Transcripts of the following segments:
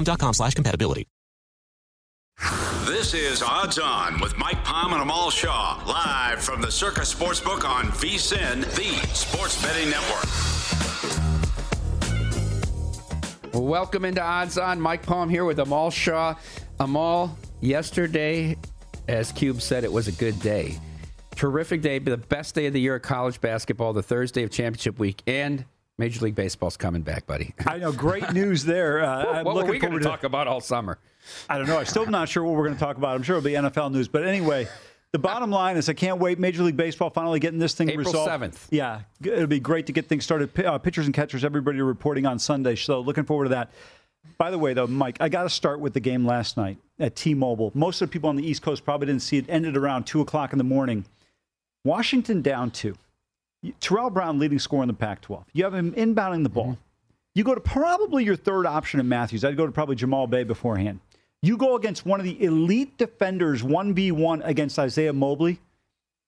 Dexcom.com slash compatibility. This is Odds On with Mike Palm and Amal Shaw, live from the Circa Sportsbook on VSIN, the sports betting network. Welcome into Odds On. Mike Palm here with Amal Shaw. Amal, yesterday, as Cube said, it was a good day. Terrific day, the best day of the year of college basketball, the Thursday of championship week, and Major League Baseball's coming back, buddy. I know, great news there. Uh, I'm what looking we going forward to talk about all summer? I don't know. I'm still not sure what we're going to talk about. I'm sure it'll be NFL news. But anyway, the bottom line is I can't wait. Major League Baseball finally getting this thing April resolved. 7th. Yeah, it'll be great to get things started. Uh, pitchers and catchers, everybody reporting on Sunday. So looking forward to that. By the way, though, Mike, I got to start with the game last night at T-Mobile. Most of the people on the East Coast probably didn't see it. Ended around two o'clock in the morning. Washington down two. Terrell Brown leading scorer in the Pac-12. You have him inbounding the ball. Mm-hmm. You go to probably your third option in Matthews. I'd go to probably Jamal Bay beforehand. You go against one of the elite defenders, 1v1 against Isaiah Mobley,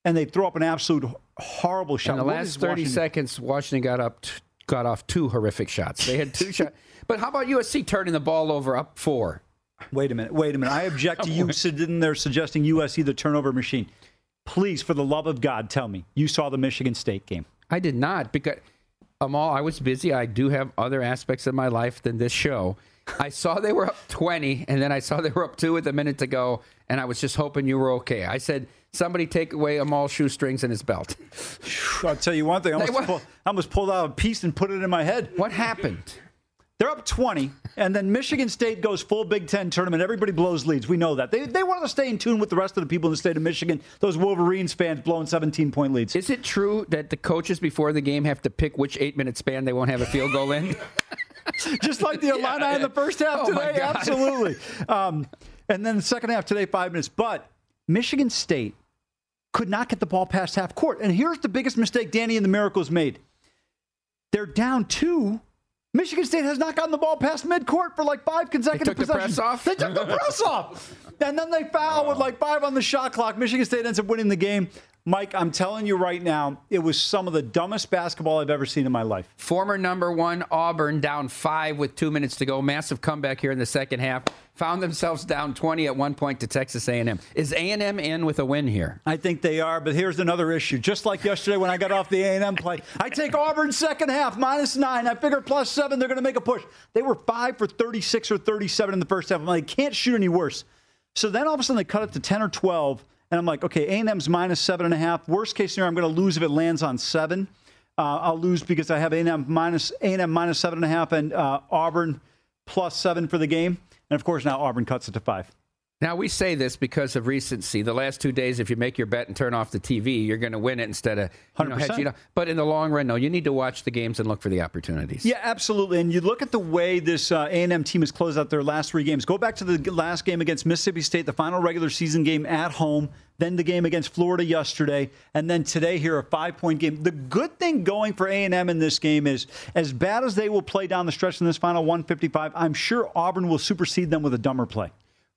and they throw up an absolute horrible shot. In the What last 30 Washington- seconds, Washington got up, t- got off two horrific shots. They had two shots. But how about USC turning the ball over up four? Wait a minute. Wait a minute. I object to you sitting there suggesting USC the turnover machine. Please, for the love of God, tell me you saw the Michigan State game. I did not because um, Amal, I was busy. I do have other aspects of my life than this show. I saw they were up 20, and then I saw they were up two with a minute to go, and I was just hoping you were okay. I said, somebody take away Amal's shoestrings and his belt. I'll tell you one thing. I almost, pulled, I almost pulled out a piece and put it in my head. What happened? They're up 20, and then Michigan State goes full Big Ten tournament. Everybody blows leads. We know that. They, they wanted to stay in tune with the rest of the people in the state of Michigan. Those Wolverines fans blowing 17 point leads. Is it true that the coaches before the game have to pick which eight minute span they won't have a field goal in? Just like the Illini in the first half Oh, today. Absolutely. Um, and then the second half today, five minutes. But Michigan State could not get the ball past half court. And here's the biggest mistake Danny and the Miracles made. They're down two. Michigan State has not gotten the ball past midcourt for like five consecutive took the press possessions. off? They took the press off. And then they foul with like five on the shot clock. Michigan State ends up winning the game. Mike, I'm telling you right now, it was some of the dumbest basketball I've ever seen in my life. Former number one Auburn down five with two minutes to go. Massive comeback here in the second half. Found themselves down 20 at one point to Texas A&M. Is A&M in with a win here? I think they are, but here's another issue. Just like yesterday when I got off the A&M play, I take Auburn second half minus nine. I figure plus seven, they're going to make a push. They were five for 36 or 37 in the first half. I'm like, can't shoot any worse. So then all of a sudden they cut it to 10 or 12, and I'm like, okay, A&M's minus seven and a half. Worst case scenario, I'm going to lose if it lands on seven. Uh, I'll lose because I have A&M minus A&M minus seven and a half and uh, Auburn plus seven for the game. And of course, now Auburn cuts it to five. Now, we say this because of recency. The last two days, if you make your bet and turn off the TV, you're going to win it instead of you know, 100%. hedging up. But in the long run, no, you need to watch the games and look for the opportunities. Yeah, absolutely. And you look at the way this uh, A&M team has closed out their last three games. Go back to the last game against Mississippi State, the final regular season game at home, then the game against Florida yesterday, and then today here a five-point game. The good thing going for A&M in this game is, as bad as they will play down the stretch in this final 155, I'm sure Auburn will supersede them with a dumber play.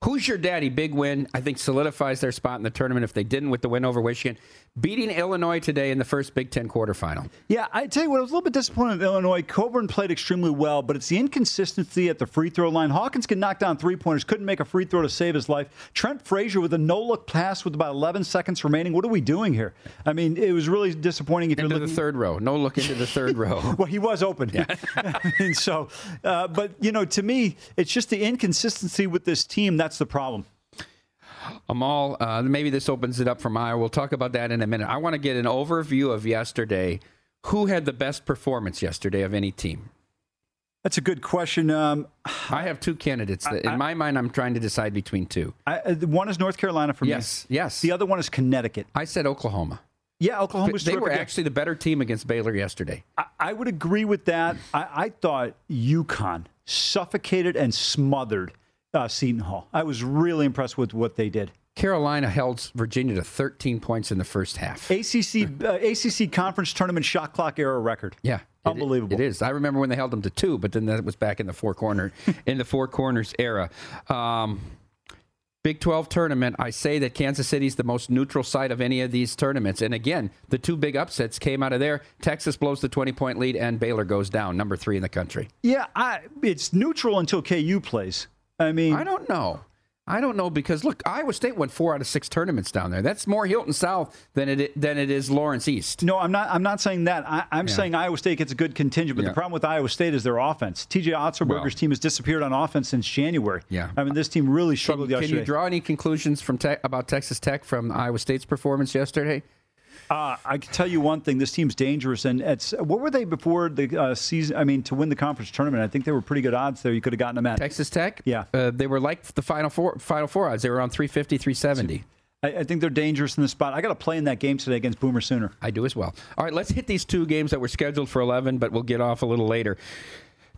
Who's your daddy? Big win. I think solidifies their spot in the tournament if they didn't with the win over Michigan. Beating Illinois today in the first Big Ten quarterfinal. Yeah, I tell you what, I was a little bit disappointed with Illinois. Cockburn played extremely well, but it's the inconsistency at the free throw line. Hawkins can knock down three pointers, couldn't make a free throw to save his life. Trent Frazier with a no look pass with about 11 seconds remaining. What are we doing here? I mean, it was really disappointing. If Into you're the third row. No look into the third row. well, he was open. Yeah. and so, uh, but, you know, to me, it's just the inconsistency with this team that's the problem. Amal, uh, maybe this opens it up for Iowa. We'll talk about that in a minute. I want to get an overview of yesterday. Who had the best performance yesterday of any team? That's a good question. Um, I have two candidates. That, in my mind, I'm trying to decide between two. I, uh, one is North Carolina for Yes, me. yes. yes. The other one is Connecticut. I said Oklahoma. Yeah, Oklahoma was They were actually the better team against Baylor yesterday. I, I would agree with that. I, I thought UConn suffocated and smothered uh, Seton Hall. I was really impressed with what they did. Carolina held Virginia to 13 points in the first half. ACC uh, ACC conference tournament shot clock era record. Yeah, it- Unbelievable. It is. I remember when they held them to two, but then that was back in the four corner in the four corners era. Um, Big 12 tournament, I say that Kansas City's the most neutral site of any of these tournaments. And again, the two big upsets came out of there. Texas blows the 20 point lead, and Baylor goes down, number three in the country. Yeah, I, it's neutral until KU plays. I mean, I don't know. I don't know because look, Iowa State won four out of six tournaments down there. That's more Hilton South than it than it is Lawrence East. No, I'm not. I'm not saying that. I, I'm Yeah. saying Iowa State gets a good contingent, but Yeah. the problem with Iowa State is their offense. T.J. Otzelberger's Well. team has disappeared on offense since January. Yeah. I mean, this team really struggled can yesterday. Can you draw any conclusions from te- about Texas Tech from Iowa State's performance yesterday? Uh, I can tell you one thing: this team's dangerous. And it's what were they before the uh, season? I mean, to win the conference tournament, I think they were pretty good odds there. You could have gotten them at. Texas Tech? Yeah. Uh, they were like the final four final four odds. They were on 350, 370. I, I think they're dangerous in the spot. I got to play in that game today against Boomer Sooner. I do as well. All right, let's hit these two games that were scheduled for 11, but we'll get off a little later.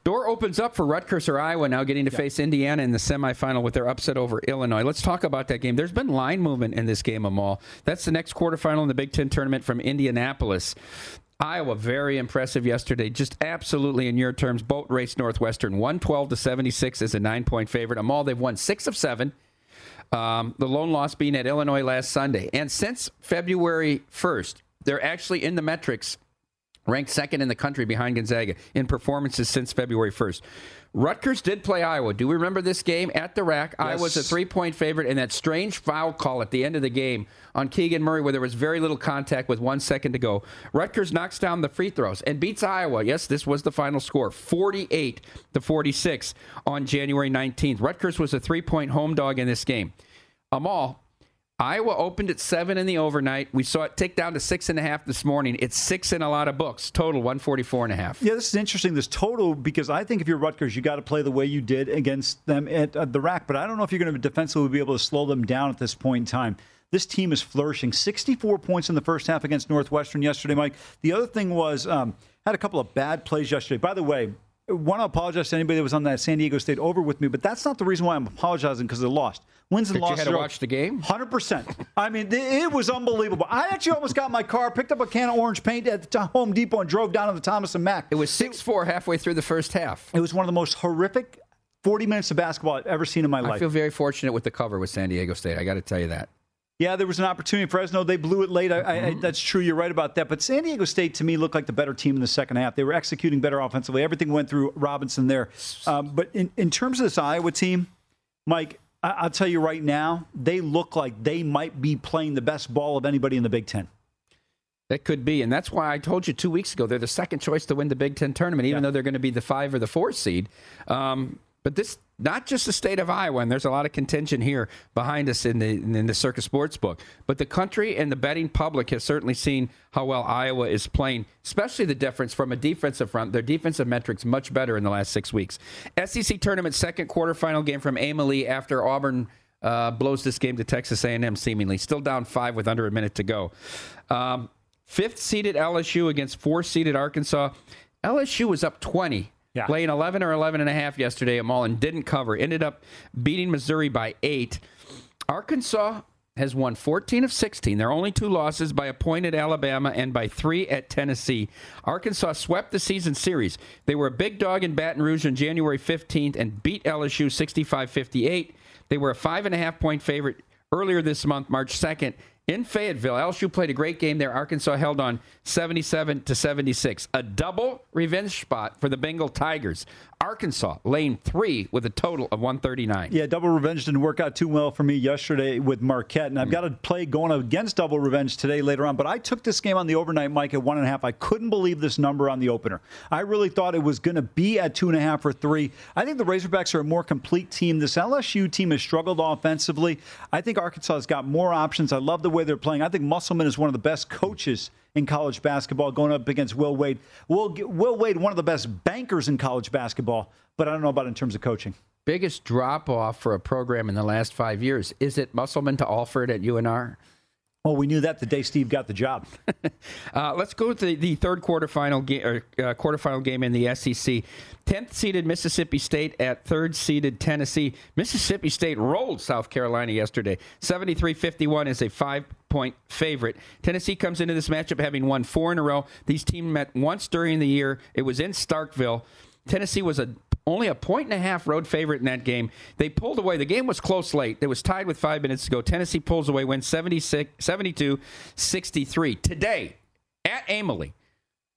Door opens up for Rutgers or Iowa now getting to face Indiana in the semifinal with their upset over Illinois. Let's talk about that game. There's been line movement in this game, Amal. That's the next quarterfinal in the Big Ten tournament from Indianapolis. Iowa, very impressive yesterday. Just absolutely, in your terms, boat race Northwestern. 112 to 76 is a nine point favorite. Amal, they've won six of seven. Um, the lone loss being at Illinois last Sunday. And since February 1st, they're actually in the metrics ranked second in the country behind Gonzaga in performances since February 1st. Rutgers did play Iowa. Do we remember this game at the rack? Iowa's a three point favorite, and that strange foul call at the end of the game on Keegan Murray, where there was very little contact with one second to go. Rutgers knocks down the free throws and beats Iowa. Yes, this was the final score 48 to 46 on January 19th. Rutgers was a three point home dog in this game. Amal, Iowa opened at seven in the overnight. We saw it tick down to six and a half this morning. It's six in a lot of books. Total 144 and a half. Yeah, this is interesting. This total because I think if you're Rutgers, you got to play the way you did against them at uh, the rack. But I don't know if you're going to defensively be able to slow them down at this point in time. This team is flourishing. 64 points in the first half against Northwestern yesterday, Mike. The other thing was um, had a couple of bad plays yesterday. By the way, want to apologize to anybody that was on that San Diego State over with me, but that's not the reason why I'm apologizing because they lost. Wins and But you losses. had to watch the game? 100%. I mean, it was unbelievable. I actually almost got in my car, picked up a can of orange paint at the Home Depot, and drove down to the Thomas and Mack. It was 6 4 halfway through the first half. It was one of the most horrific 40 minutes of basketball I've ever seen in my life. I feel very fortunate with the cover with San Diego State. I got to tell you that. Yeah, there was an opportunity Fresno. They blew it late. I, I, Mm-hmm. I, that's true. You're right about that. But San Diego State, to me, looked like the better team in the second half. They were executing better offensively. Everything went through Robinson there. Um, but in, in terms of this Iowa team, Mike, I, I'll tell you right now, they look like they might be playing the best ball of anybody in the Big Ten. That could be. And that's why I told you two weeks ago they're the second choice to win the Big Ten tournament, even though they're going to be the five or the four seed. Um, but this not just the state of Iowa, and there's a lot of contention here behind us in the in the Circa Sports book, but the country and the betting public has certainly seen how well Iowa is playing, especially the difference from a defensive front. Their defensive metrics much better in the last six weeks. SEC tournament second quarterfinal game from Amalie after Auburn uh, blows this game to Texas A&M seemingly, still down five with under a minute to go. Um, fifth seeded LSU against four seeded Arkansas. LSU was up 20 Yeah. laying 11 or 11 and a half yesterday at Mullen. Didn't cover. Ended up beating Missouri by eight. Arkansas has won 14 of 16. Their only two losses by a point at Alabama and by three at Tennessee. Arkansas swept the season series. They were a big dog in Baton Rouge on January 15th and beat LSU 65 58. They were a five and a half point favorite earlier this month, March 2nd. In Fayetteville, LSU played a great game there. Arkansas held on 77 to 76. A double revenge spot for the Bengal Tigers. Arkansas lane three with a total of 139. Yeah, double revenge didn't work out too well for me yesterday with Marquette, and I've hmm. got a play going against double revenge today later on. But I took this game on the overnight, Mike, at one and a half. I couldn't believe this number on the opener. I really thought it was going to be at two and a half or three. I think the Razorbacks are a more complete team. This LSU team has struggled offensively. I think Arkansas has got more options. I love the way they're playing. I think Musselman is one of the best coaches in college basketball, going up against Will Wade. Will, Will Wade, one of the best bankers in college basketball, but I don't know about in terms of coaching. Biggest drop off for a program in the last five years. Is it Musselman to Alford at UNR? Well, we knew that the day Steve got the job. uh, let's go to the, the third quarterfinal, ga- or, uh, quarterfinal game in the SEC. 10th seeded Mississippi State at third seeded Tennessee. Mississippi State rolled South Carolina yesterday. 73 51 is a five point favorite. Tennessee comes into this matchup having won four in a row. These teams met once during the year. It was in Starkville. Tennessee was a only a point and a half road favorite in that game. They pulled away. The game was close late. It was tied with five minutes to go. Tennessee pulls away, wins 76, 72 63. Today, at Amalie,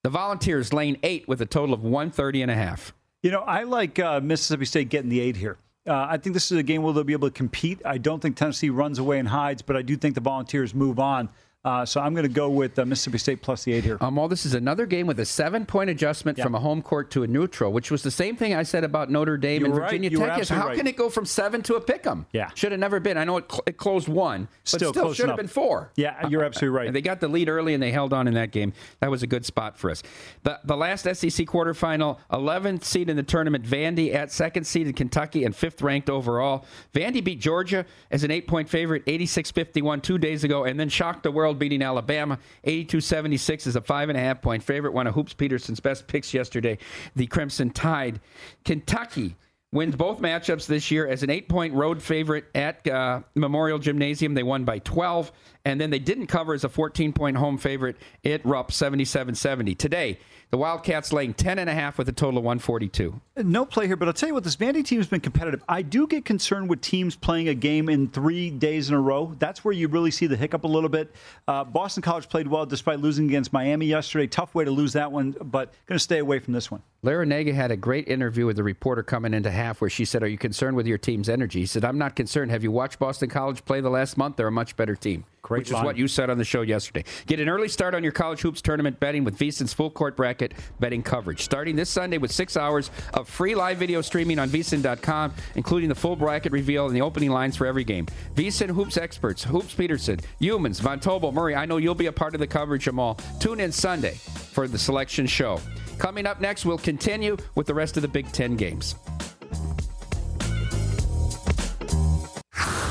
the Volunteers lane eight with a total of 130 and a half. You know, I like uh, Mississippi State getting the eight here. Uh, I think this is a game where they'll be able to compete. I don't think Tennessee runs away and hides, but I do think the Volunteers move on. Uh, so I'm going to go with uh, Mississippi State plus the eight here. Um, well, this is another game with a seven-point adjustment Yeah. from a home court to a neutral, which was the same thing I said about Notre Dame You and right. Virginia Tech. Is how right. can it go from seven to a pick'em? Yeah. should have never been. I know it, cl- it closed one, but Still still, should have been four. Yeah, you're absolutely right. They got the lead early and they held on in that game. That was a good spot for us. The, the last SEC quarterfinal, 11th seed in the tournament, Vandy at second seed in Kentucky and fifth ranked overall. Vandy beat Georgia as an eight point favorite, 86 51 two days ago, and then shocked the world, beating Alabama 82 76 as a five and a half point favorite. One of Hoops Peterson's best picks yesterday, the Crimson Tide. Kentucky wins both matchups this year as an eight point road favorite at uh, Memorial Gymnasium. They won by 12, and then they didn't cover as a 14 point home favorite at Rupp 77 70. Today, the Wildcats laying 10 and a half with a total of 142. No play here, but I'll tell you what, this Vandy team has been competitive. I do get concerned with teams playing a game in three days in a row. That's where you really see the hiccup a little bit. Uh, Boston College played well despite losing against Miami yesterday. Tough way to lose that one, but going to stay away from this one. Larrañaga had a great interview with the reporter coming into half where she said, Are you concerned with your team's energy? He said, I'm not concerned. Have you watched Boston College play the last month? They're a much better team. Great which line. is what you said on the show yesterday. Get an early start on your college hoops tournament betting with VSiN's full court bracket betting coverage. Starting this Sunday with six hours of free live video streaming on VSiN.com, including the full bracket reveal and the opening lines for every game. VSiN hoops experts, Hoops Peterson, Youmans, Von Tobel, Murray. I know you'll be a part of the coverage, Jamal. Tune in Sunday for the selection show. Coming up next, we'll continue with the rest of the Big Ten games.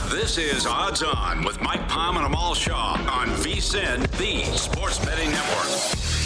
This is Odds On with Mike Palm and Amal Shaw on VSIN, the Sports Betting Network.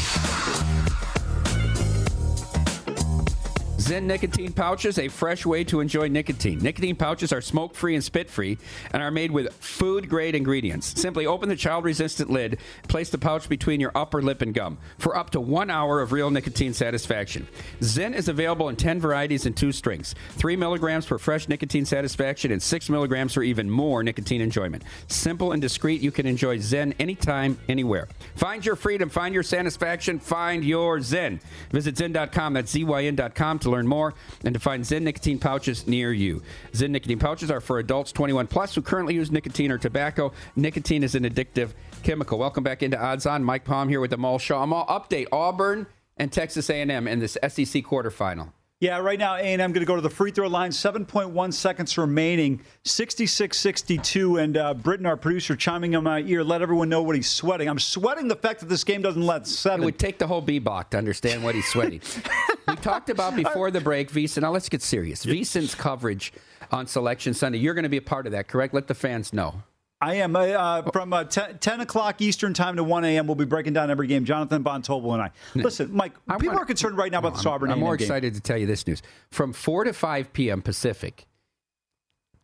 ZYN nicotine pouches, a fresh way to enjoy nicotine. Nicotine pouches are smoke free and spit free and are made with food grade ingredients. Simply open the child resistant lid, place the pouch between your upper lip and gum for up to one hour of real nicotine satisfaction. ZYN is available in 10 varieties and two strengths 3 milligrams for fresh nicotine satisfaction and 6 milligrams for even more nicotine enjoyment. Simple and discreet, you can enjoy ZYN anytime, anywhere. Find your freedom, find your satisfaction, find your ZYN. Visit ZYN.com, that's ZYN.com to learn more and to find ZYN nicotine pouches near you. ZYN nicotine pouches are for adults 21 plus who currently use nicotine or tobacco. Nicotine is an addictive chemical. Welcome back into Odds On. Mike Palm here with the Mall Shaw. Amal update Auburn and Texas A&M in this SEC quarterfinal. Yeah, right now, A&M going to go to the free throw line. 7.1 seconds remaining. 66-62. And uh, Britton, our producer, chiming in my ear, let everyone know what he's sweating. I'm sweating the fact that this game doesn't let seven. It would take the whole B-Bach to understand what he's sweating. we talked about before the break, Visa. Now let's get serious. VSIN's coverage on Selection Sunday. You're going to be a part of that, correct? Let the fans know. I am. Uh, from uh, 10, 10, o'clock Eastern time to 1 a.m., we'll be breaking down every game. Jonathan Von Tobel and I. Listen, Mike, I people wanna- are concerned right now about No, the Auburn I'm, I'm more A&M game. excited to tell you this news. From 4 to 5 p.m. Pacific,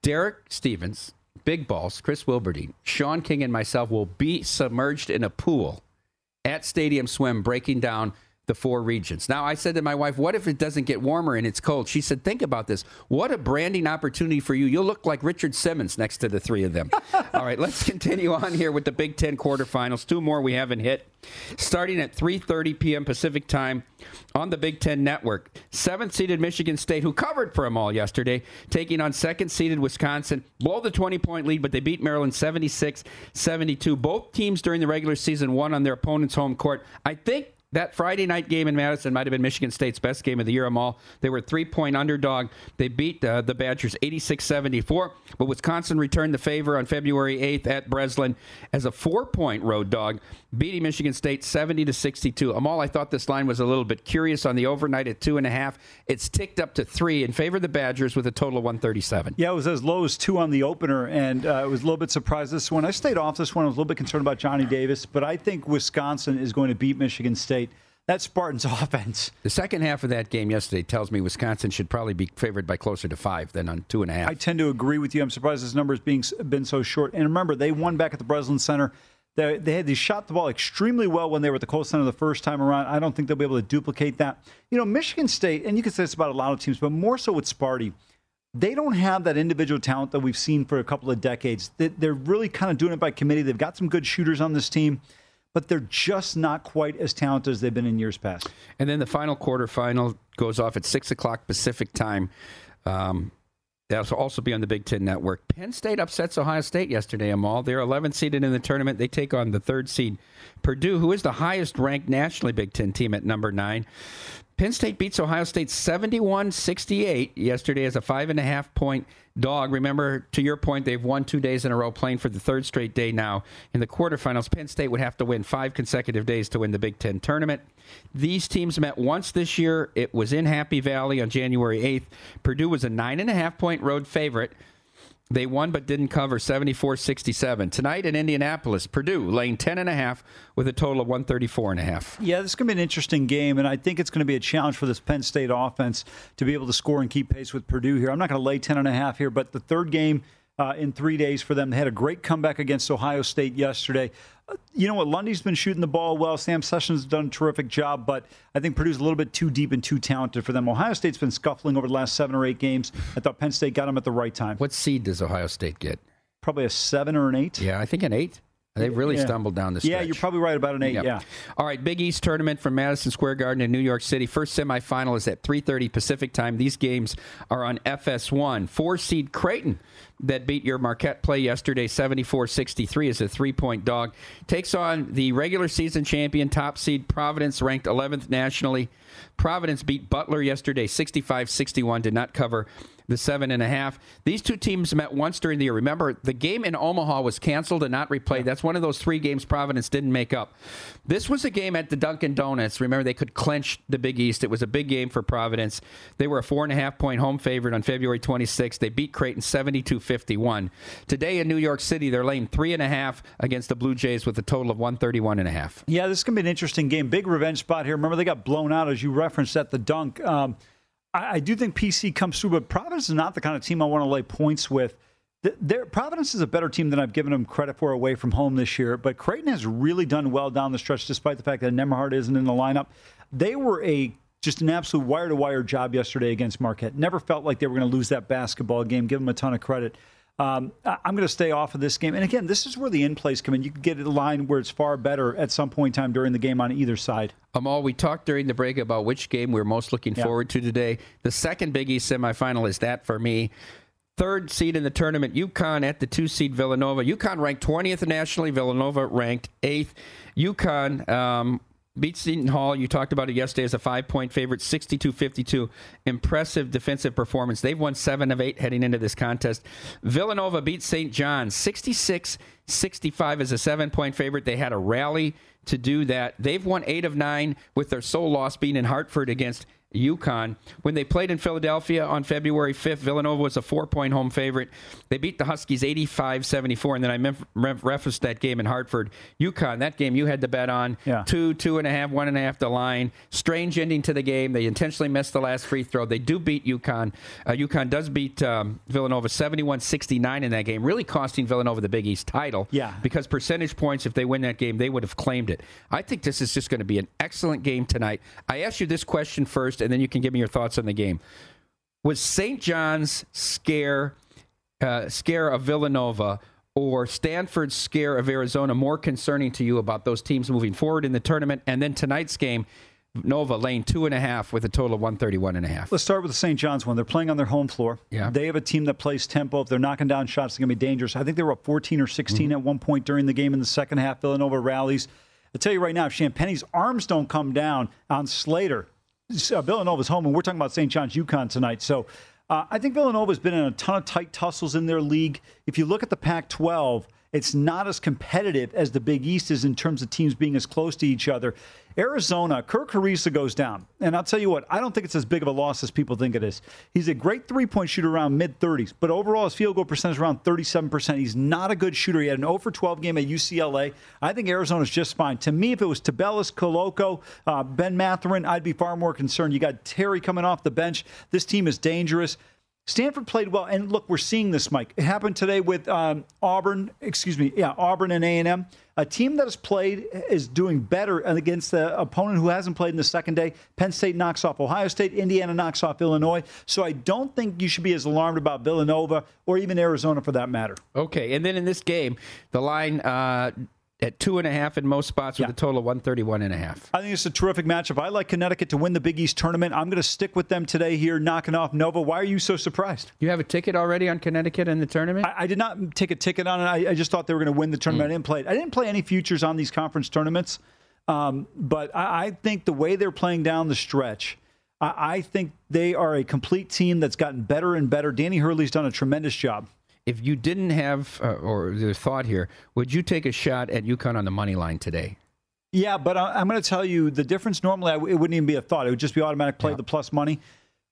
Derek Stevens, Big Balls, Chris Wilberdine, Sean King, and myself will be submerged in a pool at Stadium Swim breaking down the four regions. Now, I said to my wife, What if it doesn't get warmer and it's cold? She said, Think about this. What a branding opportunity for you. You'll look like Richard Simmons next to the three of them. All right, let's continue on here with the Big Ten quarterfinals. Two more we haven't hit. Starting at 3.30 p.m. Pacific time on the Big Ten Network. Seventh seeded Michigan State, who covered for them all yesterday, taking on second seeded Wisconsin. Blow the 20 point lead, but they beat Maryland 76 72. Both teams during the regular season won on their opponent's home court. I think that Friday night game in Madison might have been Michigan State's best game of the year. Them all. They were three point underdog. They beat uh, the Badgers 86 74, but Wisconsin returned the favor on February 8th at Breslin as a four point road dog, beating Michigan State 70 to 62. Amal, I thought this line was a little bit curious on the overnight at two and a half. It's ticked up to three in favor of the Badgers with a total of 137. Yeah, it was as low as two on the opener, and uh, I was a little bit surprised this one. I stayed off this one. I was a little bit concerned about Johnny Davis, but I think Wisconsin is going to beat Michigan State. That Spartans offense. The second half of that game yesterday tells me Wisconsin should probably be favored by closer to five than on two and a half. I tend to agree with you. I'm surprised this number has being been so short. And remember, they won back at the Breslin Center. They, they had they shot the ball extremely well when they were at the Kohl Center the first time around. I don't think they'll be able to duplicate that. You know, Michigan State, and you can say this about a lot of teams, but more so with Sparty. They don't have that individual talent that we've seen for a couple of decades. They- They're really kind of doing it by committee. They've got some good shooters on this team, but they're just not quite as talented as they've been in years past. And then the final quarterfinal goes off at 6 o'clock Pacific time. Um, that'll also be on the Big Ten Network. Penn State upsets Ohio State yesterday, Amal. They're 11th seeded in the tournament. They take on the third seed Purdue, who is the highest ranked nationally Big Ten team at number nine. Penn State beats Ohio State 71 68 yesterday as a five and a half point dog. Remember, to your point, they've won two days in a row, playing for the third straight day now. In the quarterfinals, Penn State would have to win five consecutive days to win the Big Ten tournament. These teams met once this year. It was in Happy Valley on January 8th. Purdue was a nine and a half point road favorite. They won but didn't cover 74-67. Tonight in Indianapolis, Purdue laying 10 and a half with a total of 134 and a half. Yeah, this is going to be an interesting game, and I think it's going to be a challenge for this Penn State offense to be able to score and keep pace with Purdue here. I'm not going to lay 10 and a half here, but the third game uh, in three days for them. They had a great comeback against Ohio State yesterday. You know what? Lundy's been shooting the ball well. Sam Sessions has done a terrific job, but I think Purdue's a little bit too deep and too talented for them. Ohio State's been scuffling over the last seven or eight games. I thought Penn State got them at the right time. What seed does Ohio State get? Probably a seven or an eight. Yeah, I think an eight. They've really Yeah. stumbled down the stretch. Yeah, you're probably right about an eight. Yep. Yeah. All right, Big East tournament from Madison Square Garden in New York City. First semifinal is at 3:30 Pacific time. These games are on FS1. Four seed Creighton that beat your Marquette play yesterday 74-63 is a three-point dog. Takes on the regular season champion top seed Providence ranked 11th nationally. Providence beat Butler yesterday 65-61 did not cover the seven and a half. These two teams met once during the year. Remember, the game in Omaha was canceled and not replayed. That's one of those three games Providence didn't make up. This was a game at the Dunkin' Donuts. Remember, they could clinch the Big East. It was a big game for Providence. They were a four and a half point home favorite on February 26th. They beat Creighton 72 51. Today in New York City, they're laying three and a half against the Blue Jays with a total of 131 and a half. Yeah, this is going to be an interesting game. Big revenge spot here. Remember, they got blown out, as you referenced, at the dunk. Um, I, I do think PC comes through, but Providence is not the kind of team I want to lay points with. Providence is a better team than I've given them credit for away from home this year, but Creighton has really done well down the stretch, despite the fact that Nembhard isn't in the lineup. They were a just an absolute wire to wire job yesterday against Marquette. Never felt like they were going to lose that basketball game. Give them a ton of credit. Um, I'm going to stay off of this game. And again, this is where the in plays come in. You can get a line where it's far better at some point in time during the game on either side. Amal, we talked during the break about which game we're most looking Yeah. forward to today. The second Big East semifinal is that for me. Third seed in the tournament, UConn at the two seed Villanova. UConn ranked 20th nationally, Villanova ranked 8th. UConn um, beat Seton Hall. You talked about it yesterday as a five point favorite, 62 52. Impressive defensive performance. They've won seven of eight heading into this contest. Villanova beat St. John 66 65 as a seven point favorite. They had a rally to do that. They've won eight of nine with their sole loss being in Hartford against UConn. When they played in Philadelphia on February 5th, Villanova was a four point home favorite. They beat the Huskies 85 74. And then I referenced that game in Hartford. UConn, that game you had to bet on. Yeah. Two, two and a half, one and a half the line. Strange ending to the game. They intentionally missed the last free throw. They do beat UConn. Uh, UConn does beat um, Villanova 71 69 in that game, really costing Villanova the Big East title. Yeah. Because percentage points, if they win that game, they would have claimed it. I think this is just going to be an excellent game tonight. I asked you this question first, and then you can give me your thoughts on the game. Was St. John's scare uh, scare of Villanova or Stanford's scare of Arizona more concerning to you about those teams moving forward in the tournament? And then tonight's game, Nova laying two and a half with a total of 131 and a half. Let's start with the St. John's one. They're playing on their home floor. Yeah. They have a team that plays tempo. If they're knocking down shots, it's going to be dangerous. I think they were up 14 or 16 mm-hmm. at one point during the game in the second half. Villanova rallies. I'll tell you right now, if Champagnie's arms don't come down on Slater, uh, Villanova's home, and we're talking about St. John's UConn tonight. So uh, I think Villanova's been in a ton of tight tussles in their league. If you look at the Pac 12, it's not as competitive as the Big East is in terms of teams being as close to each other. Arizona, Kerr Kriisa goes down. And I'll tell you what, I don't think it's as big of a loss as people think it is. He's a great three point shooter around mid 30s, but overall his field goal percentage is around 37%. He's not a good shooter. He had an 0 for 12 game at UCLA. I think Arizona's just fine. To me, if it was Tubelis, Koloko, uh, Ben Mathurin, I'd be far more concerned. You got Terry coming off the bench. This team is dangerous. Stanford played well, and look, we're seeing this, Mike. It happened today with um, Auburn. Excuse me, yeah, Auburn and A and M. A team that has played is doing better against the opponent who hasn't played in the second day. Penn State knocks off Ohio State. Indiana knocks off Illinois. So I don't think you should be as alarmed about Villanova or even Arizona for that matter. Okay, and then in this game, the line. Uh, at two and a half in most spots with yeah. a total of 131 and a half. I think it's a terrific matchup. I like Connecticut to win the Big East tournament. I'm going to stick with them today here, knocking off Nova. Why are you so surprised? You have a ticket already on Connecticut in the tournament? I, I did not take a ticket on it. I, I just thought they were going to win the tournament. Mm. I didn't play it. I didn't play any futures on these conference tournaments. Um, but I, I, think the way they're playing down the stretch, I, I think they are a complete team that's gotten better and better. Danny Hurley's done a tremendous job if you didn't have uh, or the thought here, would you take a shot at UConn on the money line today? Yeah, but I, am going to tell you the difference. Normally, it wouldn't even be a thought; it would just be automatic play yeah. the plus money.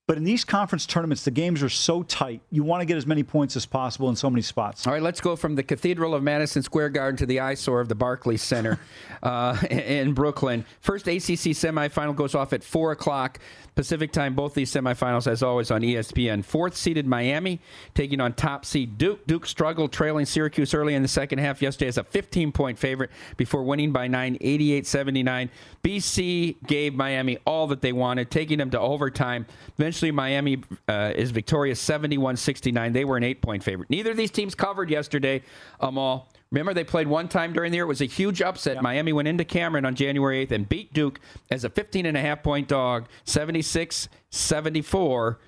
But in these conference tournaments, the games are so tight. You want to get as many points as possible in so many spots. All right, let's go from the Cathedral of Madison Square Garden to the eyesore of the Barclays Center uh, in Brooklyn. First ACC semifinal goes off at 4 o'clock Pacific time. Both these semifinals, as always, on ESPN. Fourth seeded Miami taking on top seed Duke. Duke struggled trailing Syracuse early in the second half yesterday as a 15 point favorite before winning by 9, 88 79. BC gave Miami all that they wanted, taking them to overtime. Eventually, Miami uh, is victorious 71 69. They were an eight point favorite. Neither of these teams covered yesterday, Amal. Remember, they played one time during the year. It was a huge upset. Miami went into Cameron on January 8th and beat Duke as a 15 and a half point dog, 76 74.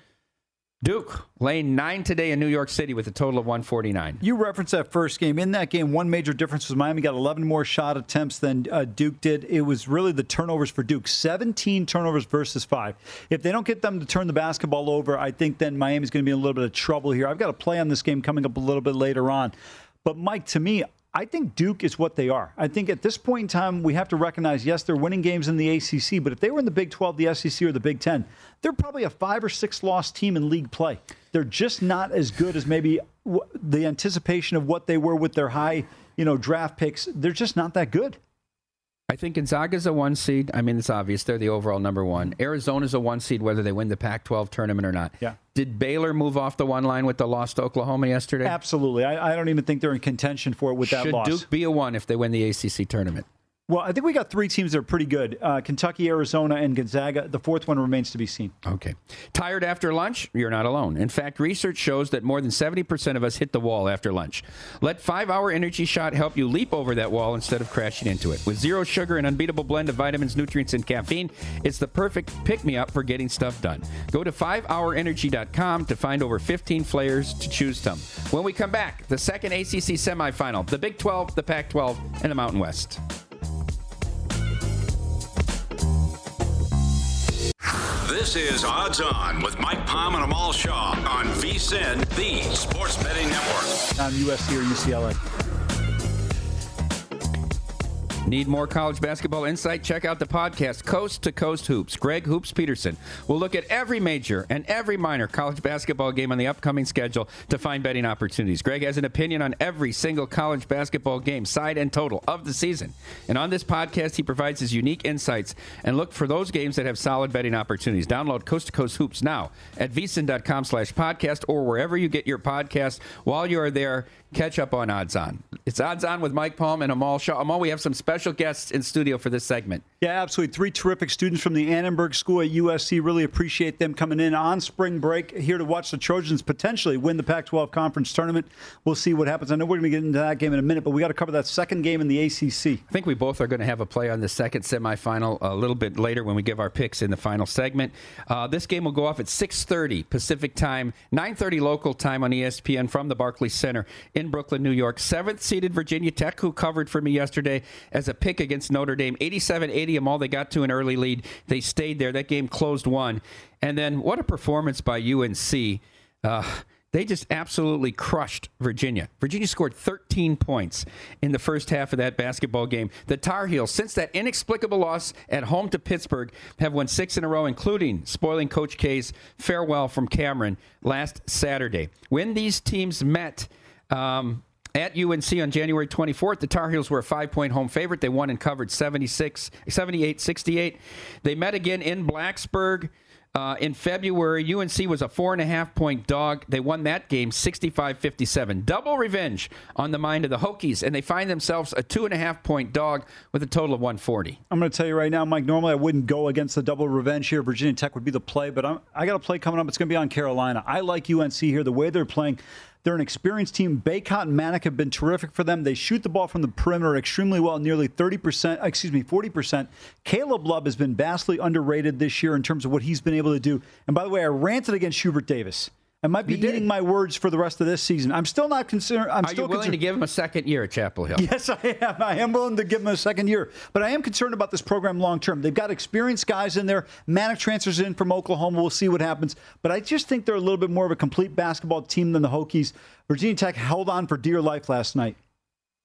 Duke laying nine today in New York City with a total of 149. You referenced that first game. In that game, one major difference was Miami got 11 more shot attempts than uh, Duke did. It was really the turnovers for Duke 17 turnovers versus five. If they don't get them to turn the basketball over, I think then Miami's going to be in a little bit of trouble here. I've got a play on this game coming up a little bit later on. But, Mike, to me, I think Duke is what they are. I think at this point in time, we have to recognize yes, they're winning games in the ACC, but if they were in the Big 12, the SEC, or the Big 10, they're probably a five or six loss team in league play. They're just not as good as maybe the anticipation of what they were with their high, you know, draft picks. They're just not that good. I think Gonzaga's a one seed. I mean, it's obvious they're the overall number one. Arizona's a one seed, whether they win the Pac 12 tournament or not. Yeah. Did Baylor move off the one line with the loss to Oklahoma yesterday? Absolutely. I, I don't even think they're in contention for it with that loss. Should Duke be a one if they win the ACC tournament? Well, I think we got three teams that are pretty good uh, Kentucky, Arizona, and Gonzaga. The fourth one remains to be seen. Okay. Tired after lunch? You're not alone. In fact, research shows that more than 70% of us hit the wall after lunch. Let 5 Hour Energy Shot help you leap over that wall instead of crashing into it. With zero sugar and unbeatable blend of vitamins, nutrients, and caffeine, it's the perfect pick me up for getting stuff done. Go to 5hourenergy.com to find over 15 flavors to choose from. When we come back, the second ACC semifinal, the Big 12, the Pac 12, and the Mountain West. This is Odds On with Mike Palm and Amal Shaw on VSIN, the Sports Betting Network. On USC or UCLA. Need more college basketball insight? Check out the podcast Coast to Coast Hoops. Greg Hoops Peterson will look at every major and every minor college basketball game on the upcoming schedule to find betting opportunities. Greg has an opinion on every single college basketball game, side and total, of the season. And on this podcast, he provides his unique insights and look for those games that have solid betting opportunities. Download Coast to Coast Hoops now at vsin.com slash podcast or wherever you get your podcast. While you are there, catch up on Odds On. It's Odds On with Mike Palm and Amal Shaw. Amal, we have some special guests in studio for this segment. Yeah, absolutely. Three terrific students from the Annenberg School at USC. Really appreciate them coming in on spring break here to watch the Trojans potentially win the Pac 12 conference tournament. We'll see what happens. I know we're going to get into that game in a minute, but we got to cover that second game in the ACC. I think we both are going to have a play on the second semifinal a little bit later when we give our picks in the final segment. Uh, this game will go off at 6:30 Pacific time, 9:30 local time on ESPN from the Barclays Center in Brooklyn, New York. Seventh seeded Virginia Tech, who covered for me yesterday as a pick against Notre Dame, 87-80 them all. They got to an early lead. They stayed there. That game closed one. And then what a performance by UNC. Uh, they just absolutely crushed Virginia. Virginia scored 13 points in the first half of that basketball game. The Tar Heels, since that inexplicable loss at home to Pittsburgh, have won six in a row, including spoiling Coach K's farewell from Cameron last Saturday. When these teams met, um, at UNC on January 24th, the Tar Heels were a five point home favorite. They won and covered 76, 78 68. They met again in Blacksburg. Uh, in February, UNC was a four and a half point dog. They won that game 65 57. Double revenge on the mind of the Hokies, and they find themselves a two and a half point dog with a total of 140. I'm going to tell you right now, Mike, normally I wouldn't go against the double revenge here. Virginia Tech would be the play, but I'm, I got a play coming up. It's going to be on Carolina. I like UNC here, the way they're playing. They're an experienced team. Bacot and Manek have been terrific for them. They shoot the ball from the perimeter extremely well, nearly 30%, uh, excuse me, 40%. Caleb Love has been vastly underrated this year in terms of what he's been able to do. And by the way, I ranted against Hubert Davis. I might be eating my words for the rest of this season. I'm still not concerned. I'm Are still you willing concerned. to give him a second year at Chapel Hill? Yes, I am. I am willing to give them a second year. But I am concerned about this program long term. They've got experienced guys in there. Manek transfers in from Oklahoma. We'll see what happens. But I just think they're a little bit more of a complete basketball team than the Hokies. Virginia Tech held on for dear life last night.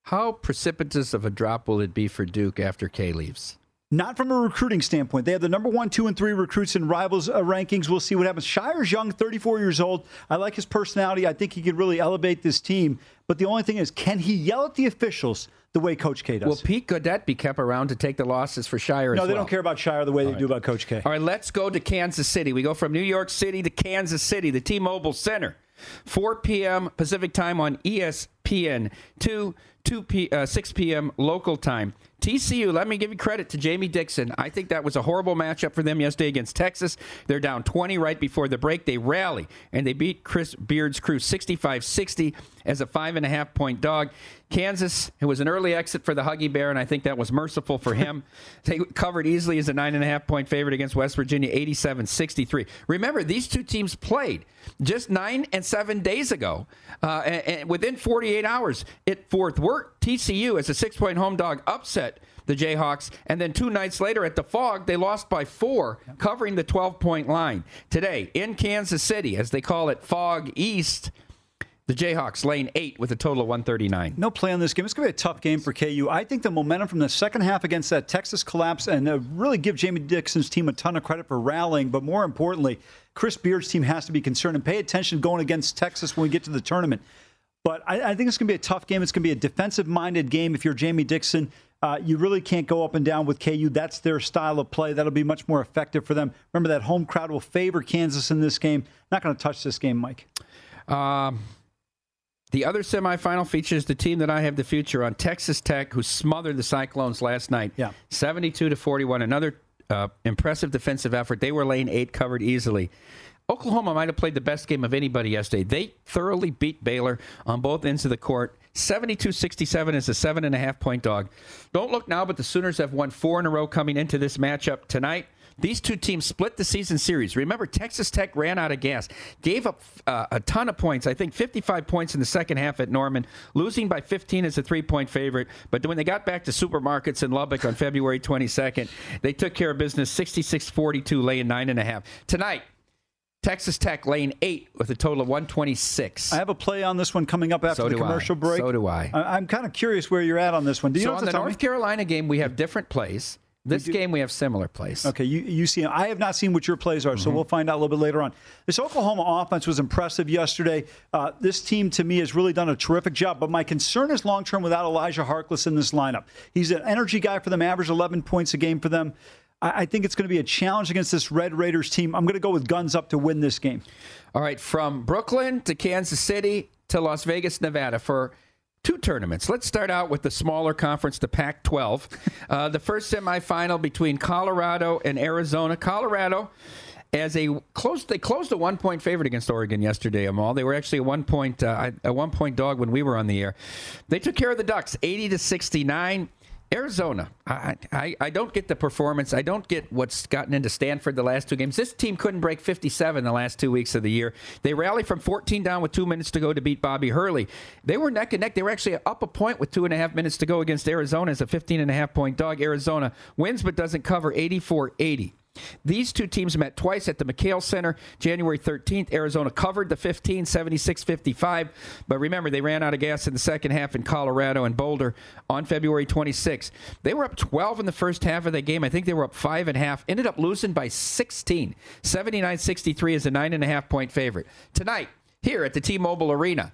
How precipitous of a drop will it be for Duke after K leaves? Not from a recruiting standpoint. They have the number one, two, and three recruits in rivals uh, rankings. We'll see what happens. Scheyer's young, 34 years old. I like his personality. I think he could really elevate this team. But the only thing is, can he yell at the officials the way Coach K does? Will Pete Gaudet be kept around to take the losses for Scheyer as no, they well? don't care about Scheyer the way they do about Coach K. All right, let's go to Kansas City. We go from New York City to Kansas City, the T-Mobile Center. 4 p.m. Pacific time on ESPN, 2, 2 p, uh, 6 p.m. local time. TCU, let me give you credit to Jamie Dixon. I think that was a horrible matchup for them yesterday against Texas. They're down 20 right before the break. They rally and they beat Chris Beard's crew 65 60 as a five and a half point dog. Kansas, it was an early exit for the Huggy Bear, and I think that was merciful for him. they covered easily as a nine and a half point favorite against West Virginia, 87 63. Remember, these two teams played just nine and seven days ago. Uh, and, and within 48 hours at Fort Worth, TCU, as a six point home dog, upset the Jayhawks. And then two nights later at the Phog, they lost by four, covering the 12 point line. Today, in Kansas City, as they call it, Phog East. The Jayhawks lane eight with a total of 139. No play on this game. It's going to be a tough game for KU. I think the momentum from the second half against that Texas collapse, and uh, really give Jamie Dixon's team a ton of credit for rallying, but more importantly, Chris Beard's team has to be concerned and pay attention going against Texas when we get to the tournament. But I, I think it's going to be a tough game. It's going to be a defensive minded game if you're Jamie Dixon. Uh, you really can't go up and down with KU. That's their style of play. That'll be much more effective for them. Remember, that home crowd will favor Kansas in this game. Not going to touch this game, Mike. Um, the other semifinal features the team that I have the future on, Texas Tech, who smothered the Cyclones last night, Yeah. 72 to 41. Another uh, impressive defensive effort. They were lane eight, covered easily. Oklahoma might have played the best game of anybody yesterday. They thoroughly beat Baylor on both ends of the court. 72 67 is a seven and a half point dog. Don't look now, but the Sooners have won four in a row coming into this matchup tonight. These two teams split the season series. Remember, Texas Tech ran out of gas, gave up uh, a ton of points. I think 55 points in the second half at Norman, losing by 15 as a three point favorite. But when they got back to supermarkets in Lubbock on February 22nd, they took care of business 66 42, laying nine and a half. Tonight, Texas Tech lane eight with a total of 126. I have a play on this one coming up after So the do I. commercial break. So do I. I am kind of curious where you're at on this one. Do you so know on the tell me? North Carolina game, we have different plays. This game, we have similar plays. Okay, you, you see, I have not seen what your plays are, so Mm-hmm. we'll find out a little bit later on. This Oklahoma offense was impressive yesterday. Uh, this team, to me, has really done a terrific job. But my concern is long term without Elijah Harkless in this lineup. He's an energy guy for them, average 11 points a game for them. I, I think it's going to be a challenge against this Red Raiders team. I'm going to go with guns up to win this game. All right, from Brooklyn to Kansas City to Las Vegas, Nevada for two tournaments. Let's start out with the smaller conference, the Pac 12. Uh, the first semifinal between Colorado and Arizona. Colorado. As a close, they closed a one point favorite against Oregon yesterday. Amal, they were actually a one point uh, a one point dog when we were on the air. They took care of the Ducks, eighty to sixty nine. Arizona, I, I, I don't get the performance. I don't get what's gotten into Stanford the last two games. This team couldn't break 57 the last two weeks of the year. They rallied from 14 down with two minutes to go to beat Bobby Hurley. They were neck and neck. They were actually up a point with two and a half minutes to go against Arizona as a 15 and a half point dog. Arizona wins but doesn't cover 84 80. These two teams met twice at the McKale Center January 13th. Arizona covered the 15, 76 55. But remember, they ran out of gas in the second half in Colorado and Boulder on February 26th. They were up 12 in the first half of that game. I think they were up five and a half. Ended up losing by 16. 79 63 is a nine and a half point favorite. Tonight, here at the T Mobile Arena,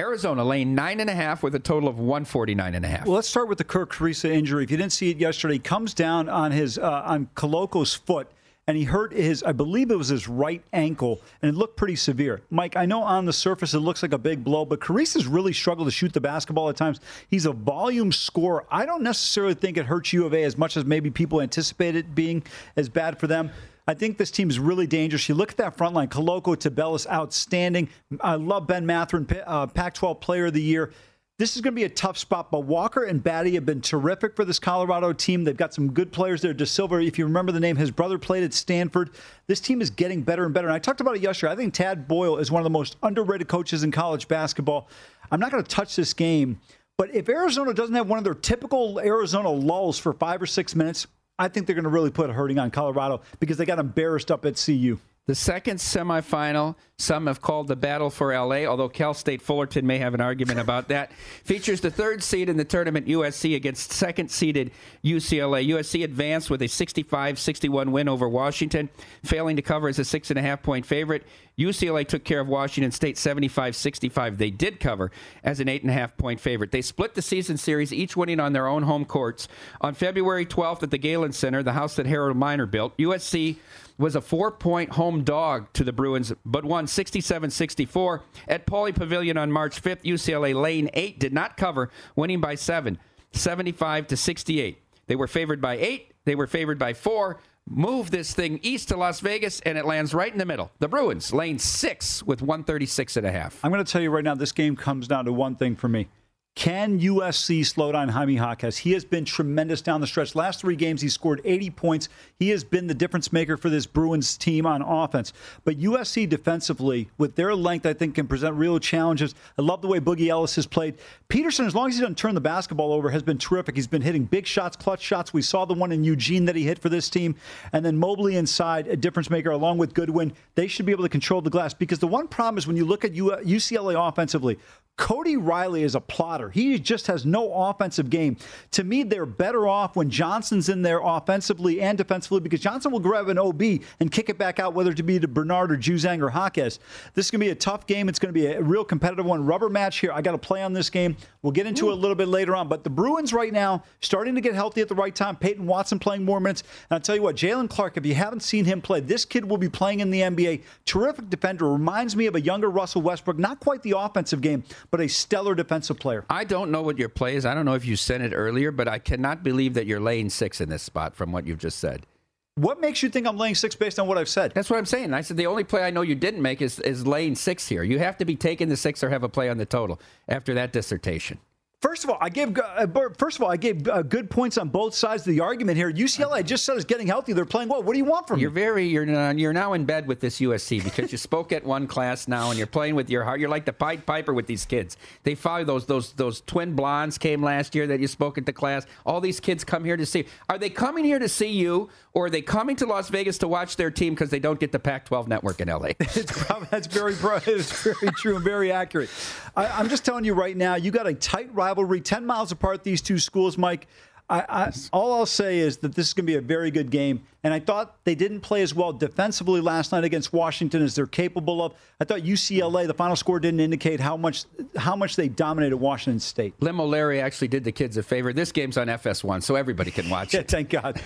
Arizona laying nine and a half with a total of 149 and a half. Well, let's start with the Kerr Kriisa injury. If you didn't see it yesterday, he comes down on his uh, on Koloko's foot, and he hurt his, I believe it was his right ankle, and it looked pretty severe. Mike, I know on the surface it looks like a big blow, but Kriisa's really struggled to shoot the basketball at times. He's a volume scorer. I don't necessarily think it hurts U of A as much as maybe people anticipate it being as bad for them. I think this team is really dangerous. You look at that front line, Koloko, Tubelis, outstanding. I love Ben Mathurin, uh, Pac 12 Player of the Year. This is going to be a tough spot, but Walker and Battey have been terrific for this Colorado team. They've got some good players there. da Silva, if you remember the name, his brother played at Stanford. This team is getting better and better. And I talked about it yesterday. I think Tad Boyle is one of the most underrated coaches in college basketball. I'm not going to touch this game, but if Arizona doesn't have one of their typical Arizona lulls for five or six minutes, I think they're going to really put a hurting on Colorado because they got embarrassed up at CU. The second semifinal, some have called the battle for LA, although Cal State Fullerton may have an argument about that, features the third seed in the tournament, USC, against second seeded UCLA. USC advanced with a 65 61 win over Washington, failing to cover as a six and a half point favorite. UCLA took care of Washington State 75 65. They did cover as an eight and a half point favorite. They split the season series, each winning on their own home courts. On February 12th at the Galen Center, the house that Harold Miner built, USC was a four point home dog to the Bruins, but won 67 64. At Pauley Pavilion on March 5th, UCLA Lane 8 did not cover, winning by 7, 75 to 68. They were favored by 8, they were favored by 4. Move this thing east to Las Vegas, and it lands right in the middle. The Bruins, lane 6 with 136 and a half. I'm going to tell you right now, this game comes down to one thing for me. Can USC slow down Jaime Jaquez? He has been tremendous down the stretch. Last three games, he scored 80 points. He has been the difference maker for this Bruins team on offense. But USC defensively, with their length, I think can present real challenges. I love the way Boogie Ellis has played. Peterson, as long as he doesn't turn the basketball over, has been terrific. He's been hitting big shots, clutch shots. We saw the one in Eugene that he hit for this team. And then Mobley inside, a difference maker, along with Goodwin. They should be able to control the glass because the one problem is when you look at UCLA offensively, Cody Riley is a plotter. He just has no offensive game. To me, they're better off when Johnson's in there offensively and defensively because Johnson will grab an OB and kick it back out, whether it be to Bernard or Juzang or Jaquez. This is going to be a tough game. It's going to be a real competitive one. Rubber match here. I got to play on this game. We'll get into it a little bit later on. But the Bruins right now starting to get healthy at the right time. Peyton Watson playing more minutes. And I'll tell you what, Jaylen Clark, if you haven't seen him play, this kid will be playing in the NBA. Terrific defender. Reminds me of a younger Russell Westbrook. Not quite the offensive game, but a stellar defensive player. I don't know what your play is. I don't know if you sent it earlier, but I cannot believe that you're laying six in this spot from what you've just said. What makes you think I'm laying six based on what I've said? That's what I'm saying. I said the only play I know you didn't make is, is laying six here. You have to be taking the six or have a play on the total after that dissertation. First of all, I gave uh, first of all I gave uh, good points on both sides of the argument here. UCLA just said is getting healthy. They're playing well. What do you want from You're me? very you're now, you're now in bed with this USC because you spoke at one class now and you're playing with your heart. You're like the Pied Piper with these kids. They follow those those those twin blondes came last year that you spoke at the class. All these kids come here to see. Are they coming here to see you or are they coming to Las Vegas to watch their team because they don't get the Pac-12 network in LA? probably, that's very it's very true and very accurate. I, I'm just telling you right now, you got a tight rivalry, ten miles apart. These two schools, Mike. I, I, all I'll say is that this is going to be a very good game. And I thought they didn't play as well defensively last night against Washington as they're capable of. I thought UCLA, the final score didn't indicate how much how much they dominated Washington State. Lim O'Leary actually did the kids a favor. This game's on FS1, so everybody can watch yeah, it. Thank God.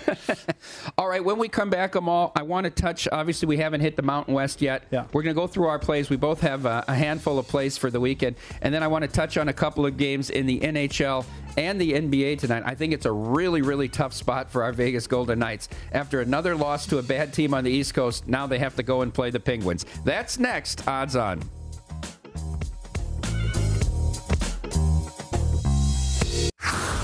all right, when we come back, Amal, I want to touch. Obviously, we haven't hit the Mountain West yet. Yeah. We're going to go through our plays. We both have a, a handful of plays for the weekend, and then I want to touch on a couple of games in the NHL and the NBA tonight. I think it's a really, really tough spot for our Vegas Golden Knights after another loss to a bad team on the East Coast. Now they have to go and play the Penguins. That's next. Odds on.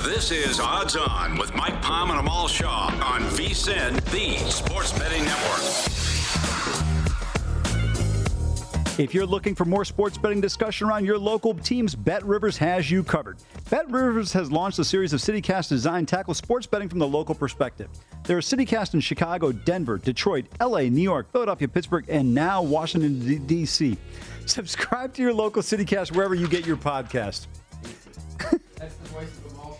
This is Odds On with Mike Palm and Amal Shaw on VSIN, the Sports Betting Network. If you're looking for more sports betting discussion around your local teams, BetRivers has you covered. BetRivers has launched a series of CityCast designed tackle sports betting from the local perspective. There are CityCast in Chicago, Denver, Detroit, LA, New York, Philadelphia, Pittsburgh, and now Washington, D.C. Subscribe to your local CityCast wherever you get your podcast.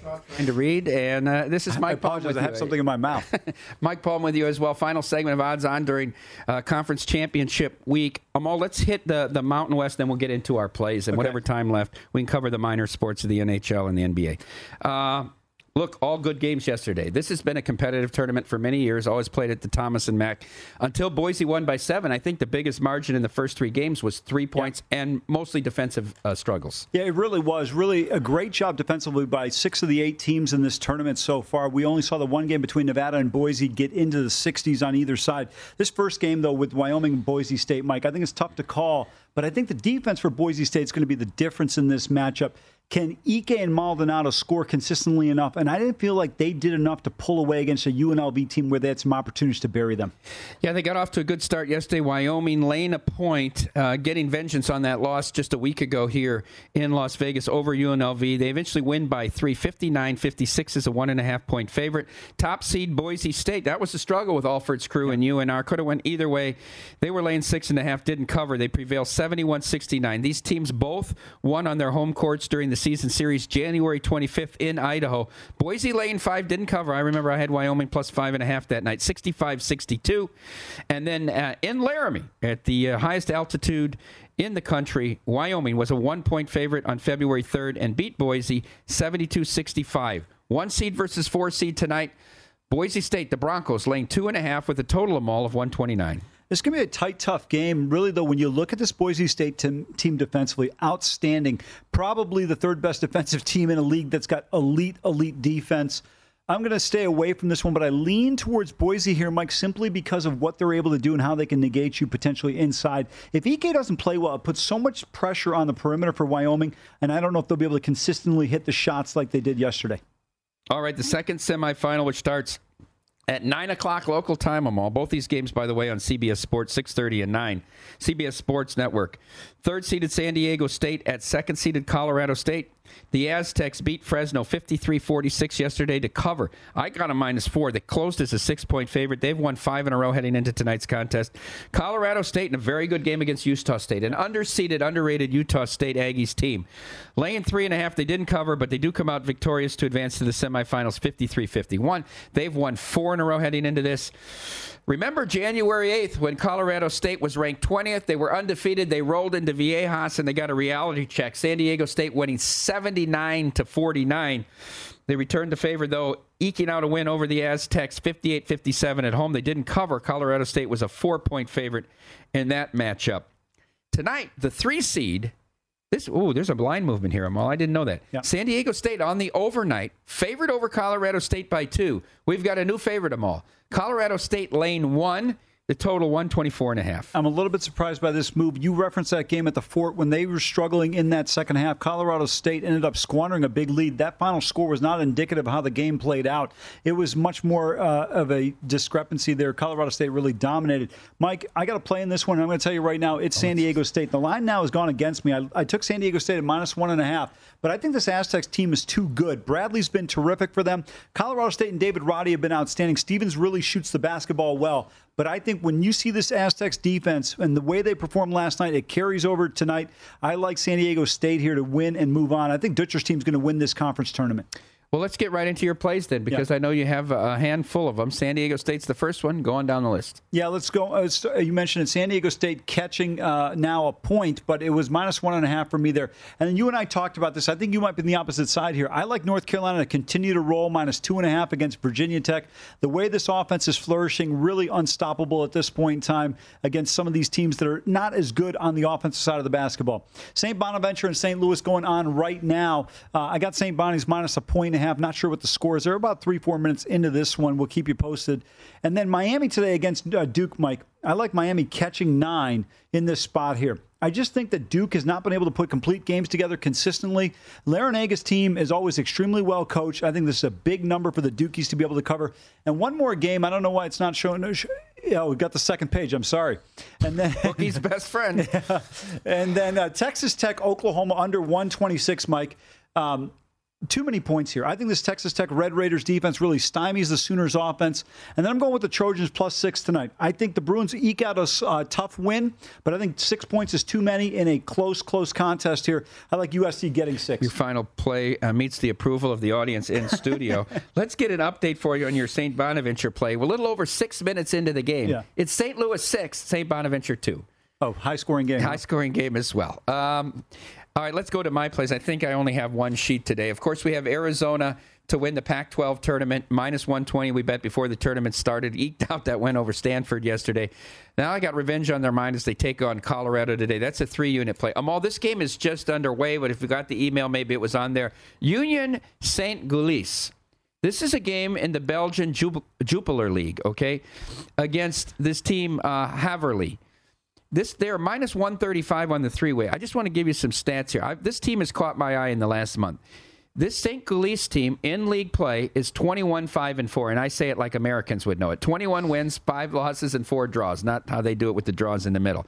That's the voice of Amal Shaw trying to read, and uh, this is Mike I apologize. I have something in my mouth. Mike Palm with you as well. Final segment of Odds On during uh, Conference Championship Week. Amal, let's hit the, the Mountain West, then we'll get into our plays. And Okay. whatever time left, we can cover the minor sports of the NHL and the NBA. Uh, Look, all good games yesterday. This has been a competitive tournament for many years, always played at the Thomas and Mack. Until Boise won by seven, I think the biggest margin in the first three games was three points and mostly defensive uh, struggles. Yeah, it really was. Really a great job defensively by six of the eight teams in this tournament so far. We only saw the one game between Nevada and Boise get into the 60s on either side. This first game, though, with Wyoming and Boise State, Mike, I think it's tough to call, but I think the defense for Boise State is going to be the difference in this matchup. Can Ike and Maldonado score consistently enough? And I didn't feel like they did enough to pull away against a UNLV team where they had some opportunities to bury them. Yeah, they got off to a good start yesterday. Wyoming laying a point, uh, getting vengeance on that loss just a week ago here in Las Vegas over UNLV. They eventually win by three, 59 56 is a one and a half point favorite. Top seed Boise State. That was the struggle with Alford's crew and UNR. Could have went either way. They were laying six and a half, didn't cover. They prevailed 71 69. These teams both won on their home courts during the season series January 25th in Idaho. Boise Lane five didn't cover. I remember I had Wyoming plus five and a half that night, 65 62. And then uh, in Laramie, at the uh, highest altitude in the country, Wyoming was a one point favorite on February 3rd and beat Boise 72 65. One seed versus four seed tonight. Boise State, the Broncos, laying two and a half with a total of all of 129. Going to be a tight, tough game. Really, though, when you look at this Boise State team, team defensively, outstanding. Probably the third best defensive team in a league that's got elite, elite defense. I'm going to stay away from this one, but I lean towards Boise here, Mike, simply because of what they're able to do and how they can negate you potentially inside. If Ike doesn't play well, it puts so much pressure on the perimeter for Wyoming, and I don't know if they'll be able to consistently hit the shots like they did yesterday. All right, the second semifinal, which starts at 9 o'clock local time, Amal. Both these games, by the way, on CBS Sports, 6.30 and 9. CBS Sports Network. Third seeded San Diego State at second seeded Colorado State. The Aztecs beat Fresno 53 46 yesterday to cover. I got a minus four. They closed as a six point favorite. They've won five in a row heading into tonight's contest. Colorado State in a very good game against Utah State, an underseeded, underrated Utah State Aggies team. Laying three and a half, they didn't cover, but they do come out victorious to advance to the semifinals 53 51. They've won four in a row heading into this. Remember January 8th when Colorado State was ranked 20th? They were undefeated. They rolled into Viejas and they got a reality check. San Diego State winning 79 to 49. They returned the favor, though, eking out a win over the Aztecs 58 57 at home. They didn't cover. Colorado State was a four point favorite in that matchup. Tonight, the three seed. This oh, there's a blind movement here, Amal. I didn't know that. San Diego State on the overnight, favored over Colorado State by two. We've got a new favorite, Amal. Colorado State lane one The total 124 and a half. I'm a little bit surprised by this move. You referenced that game at the fort when they were struggling in that second half. Colorado State ended up squandering a big lead. That final score was not indicative of how the game played out. It was much more uh, of a discrepancy there. Colorado State really dominated. Mike, I got to play in this one. I'm going to tell you right now, it's San Diego State. The line now has gone against me. I, I took San Diego State at minus one and a half, but I think this Aztecs team is too good. Bradley's been terrific for them. Colorado State and David Roddy have been outstanding. Stevens really shoots the basketball well. But I think when you see this Aztecs defense and the way they performed last night, it carries over tonight. I like San Diego State here to win and move on. I think Dutcher's team's going to win this conference tournament. Well, let's get right into your plays then, because yeah. I know you have a handful of them. San Diego State's the first one, Go on down the list. Yeah, let's go. Uh, uh, you mentioned it, San Diego State catching uh, now a point, but it was minus one and a half for me there. And then you and I talked about this. I think you might be on the opposite side here. I like North Carolina to continue to roll minus two and a half against Virginia Tech. The way this offense is flourishing, really unstoppable at this point in time against some of these teams that are not as good on the offensive side of the basketball. St. Bonaventure and St. Louis going on right now. Uh, I got St. Bonnie's minus a point and a half. Not sure what the score is. They're about three, four minutes into this one. We'll keep you posted. And then Miami today against uh, Duke, Mike. I like Miami catching nine in this spot here. I just think that Duke has not been able to put complete games together consistently. Larrañaga's team is always extremely well coached. I think this is a big number for the Dukies to be able to cover. And one more game. I don't know why it's not showing. Yeah, we got the second page. I'm sorry. And then Bookie's best friend. Yeah. And then uh, Texas Tech, Oklahoma under 126. Mike. Um, too many points here. I think this Texas Tech Red Raiders defense really stymies the Sooners offense. And then I'm going with the Trojans plus six tonight. I think the Bruins eke out a uh, tough win, but I think six points is too many in a close, close contest here. I like USC getting six. Your final play uh, meets the approval of the audience in studio. Let's get an update for you on your St. Bonaventure play. We're a little over six minutes into the game. Yeah. It's St. Louis six, St. Bonaventure two. Oh, high scoring game. High scoring game as well. Um, all right, let's go to my place. I think I only have one sheet today. Of course, we have Arizona to win the Pac 12 tournament, minus 120. We bet before the tournament started. Eked out that win over Stanford yesterday. Now I got revenge on their mind as they take on Colorado today. That's a three unit play. Amal, this game is just underway, but if you got the email, maybe it was on there. Union St. Gilles. This is a game in the Belgian Jupiler League, okay, against this team, uh, Heverlee. This they're minus 135 on the three way. I just want to give you some stats here. I, this team has caught my eye in the last month. This St. Gilles team in league play is 21 5 and 4 and I say it like Americans would know it. 21 wins, 5 losses and 4 draws, not how they do it with the draws in the middle.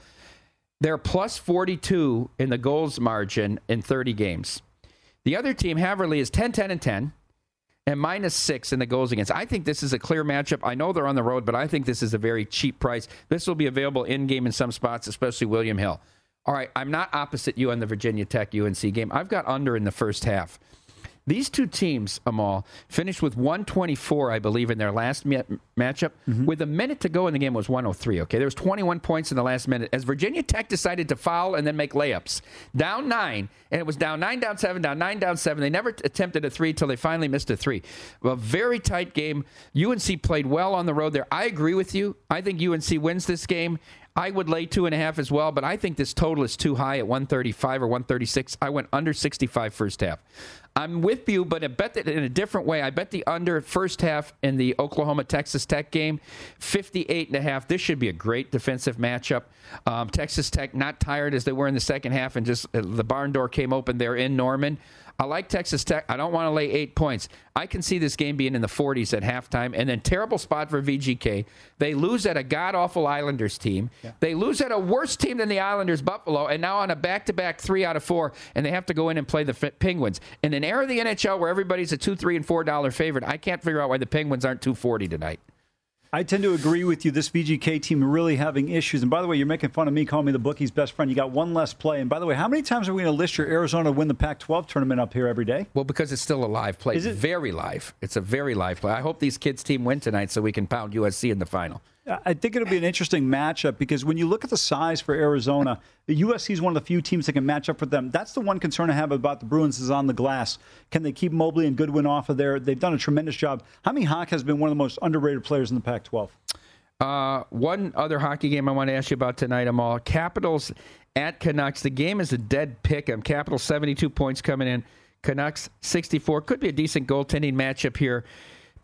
They're plus 42 in the goals margin in 30 games. The other team Heverlee is 10 10 and 10 and minus six in the goals against. I think this is a clear matchup. I know they're on the road, but I think this is a very cheap price. This will be available in game in some spots, especially William Hill. All right, I'm not opposite you on the Virginia Tech UNC game. I've got under in the first half. These two teams, Amal, finished with 124, I believe, in their last ma- matchup. Mm-hmm. With a minute to go in the game, was 103. Okay, there was 21 points in the last minute as Virginia Tech decided to foul and then make layups. Down nine, and it was down nine, down seven, down nine, down seven. They never attempted a three until they finally missed a three. A very tight game. UNC played well on the road there. I agree with you. I think UNC wins this game. I would lay two and a half as well, but I think this total is too high at 135 or 136. I went under 65 first half. I'm with you, but I bet that in a different way. I bet the under first half in the Oklahoma Texas Tech game, 58 and a half. This should be a great defensive matchup. Um, Texas Tech not tired as they were in the second half, and just uh, the barn door came open there in Norman. I like Texas Tech. I don't want to lay eight points. I can see this game being in the 40s at halftime, and then terrible spot for VGK. They lose at a god awful Islanders team. Yeah. They lose at a worse team than the Islanders, Buffalo, and now on a back to back three out of four, and they have to go in and play the Penguins. In an era of the NHL where everybody's a two, three, and four dollar favorite, I can't figure out why the Penguins aren't 240 tonight. I tend to agree with you. This VGK team really having issues. And by the way, you're making fun of me calling me the bookie's best friend. You got one less play. And by the way, how many times are we going to list your Arizona win the Pac-12 tournament up here every day? Well, because it's still a live play. Is it very live? It's a very live play. I hope these kids' team win tonight so we can pound USC in the final. I think it'll be an interesting matchup because when you look at the size for Arizona, the USC is one of the few teams that can match up with them. That's the one concern I have about the Bruins is on the glass. Can they keep Mobley and Goodwin off of there? They've done a tremendous job. Jaime Hawk has been one of the most underrated players in the Pac-12. Uh, one other hockey game I want to ask you about tonight, Amal. Capitals at Canucks. The game is a dead pick. I'm Capitals 72 points coming in. Canucks 64. Could be a decent goaltending matchup here.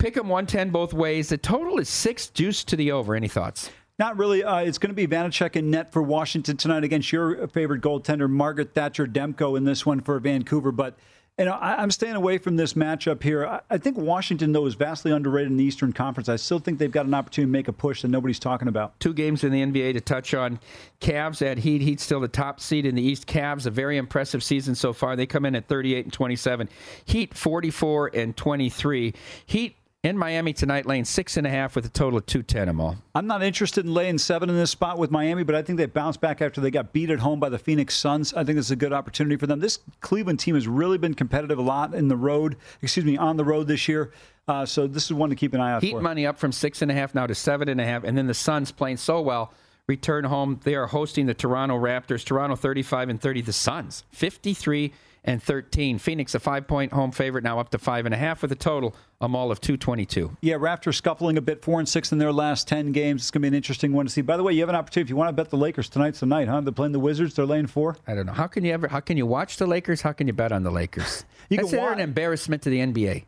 Pick them 110 both ways. The total is six juice to the over. Any thoughts? Not really. Uh, it's going to be Vanecek in net for Washington tonight against your favorite goaltender, Margaret Thatcher Demko, in this one for Vancouver. But you know, I, am staying away from this matchup here. I, I, think Washington, though, is vastly underrated in the Eastern Conference. I still think they've got an opportunity to make a push that nobody's talking about. Two games in the NBA to touch on. Cavs at Heat. Heat still the top seed in the East. Cavs a very impressive season so far. They come in at 38 and 27. Heat 44 and 23. Heat in Miami tonight, laying six and a half with a total of 210 them all. I'm not interested in laying seven in this spot with Miami, but I think they bounced back after they got beat at home by the Phoenix Suns. I think this is a good opportunity for them. This Cleveland team has really been competitive a lot in the road, excuse me, on the road this year. Uh, so this is one to keep an eye out Heat for. money up from six and a half now to seven and a half, and then the Suns playing so well. Return home. They are hosting the Toronto Raptors. Toronto 35 and 30. The Suns 53 and 13. Phoenix, a five point home favorite, now up to five and a half with a total, Amal of 222. Yeah, Raptors scuffling a bit, four and six in their last 10 games. It's going to be an interesting one to see. By the way, you have an opportunity if you want to bet the Lakers tonight's the night, huh? They're playing the Wizards, they're laying four. I don't know. How can you ever, how can you watch the Lakers? How can you bet on the Lakers? you That's an embarrassment to the NBA.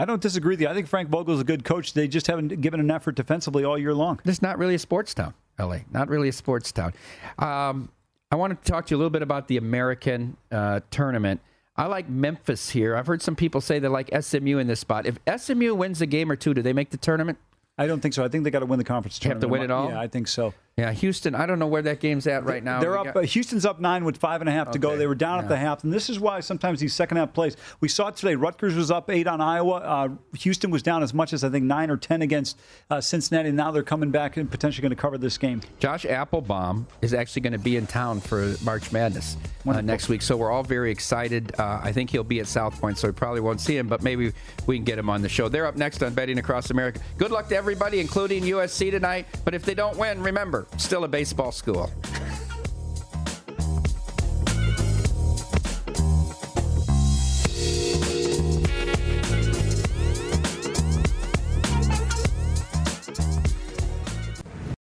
I don't disagree with you. I think Frank Vogel is a good coach. They just haven't given an effort defensively all year long. This is not really a sports town, LA. Not really a sports town. Um, I want to talk to you a little bit about the American uh, tournament. I like Memphis here. I've heard some people say they like SMU in this spot. If SMU wins a game or two, do they make the tournament? I don't think so. I think they got to win the conference tournament. Have to win it all. Yeah, I think so. Yeah, Houston. I don't know where that game's at right now. They're up. Got... Houston's up nine with five and a half to go. They were down yeah. at the half, and this is why sometimes these second half plays. We saw it today. Rutgers was up eight on Iowa. Uh, Houston was down as much as I think nine or ten against uh, Cincinnati. And now they're coming back and potentially going to cover this game. Josh Appelbaum is actually going to be in town for March Madness uh, next week, so we're all very excited. Uh, I think he'll be at South Point, so we probably won't see him, but maybe we can get him on the show. They're up next on Betting Across America. Good luck to everybody, including USC tonight. But if they don't win, remember, still a baseball school.